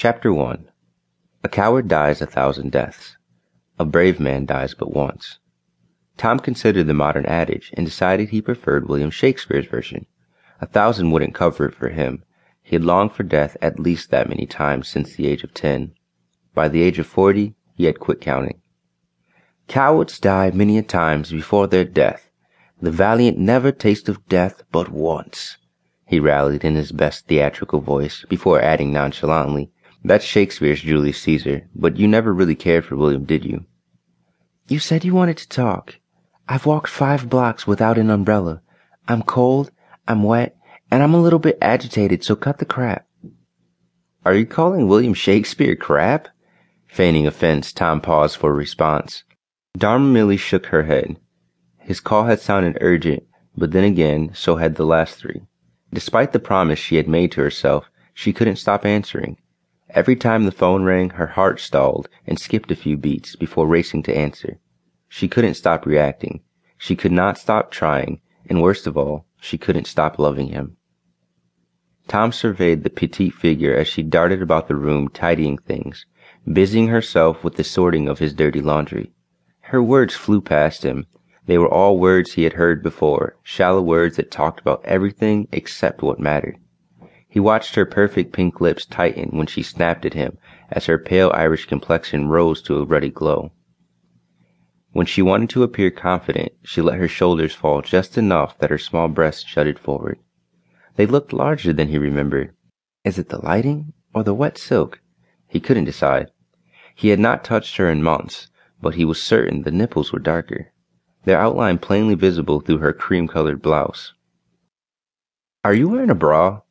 Chapter 1 A coward dies a thousand deaths. A brave man dies but once. Tom considered the modern adage and decided he preferred William Shakespeare's version. A thousand wouldn't cover it for him. He had longed for death at least that many times since the age of ten. By the age of forty, he had quit counting. Cowards die many a times before their death. The valiant never taste of death but once. He rallied in his best theatrical voice before adding nonchalantly, that's Shakespeare's Julius Caesar, but you never really cared for William, did you? You said you wanted to talk. I've walked five blocks without an umbrella. I'm cold, I'm wet, and I'm a little bit agitated, so cut the crap. Are you calling William Shakespeare crap? Feigning offense, Tom paused for a response. Dharma merely shook her head. His call had sounded urgent, but then again, so had the last three. Despite the promise she had made to herself, she couldn't stop answering. Every time the phone rang, her heart stalled and skipped a few beats before racing to answer. She couldn't stop reacting. She could not stop trying, and worst of all, she couldn't stop loving him. Tom surveyed the petite figure as she darted about the room tidying things, busying herself with the sorting of his dirty laundry. Her words flew past him. They were all words he had heard before, shallow words that talked about everything except what mattered. He watched her perfect pink lips tighten when she snapped at him as her pale Irish complexion rose to a ruddy glow. When she wanted to appear confident, she let her shoulders fall just enough that her small breasts jutted forward. They looked larger than he remembered. Is it the lighting or the wet silk? He couldn't decide. He had not touched her in months, but he was certain the nipples were darker, their outline plainly visible through her cream colored blouse. Are you wearing a bra?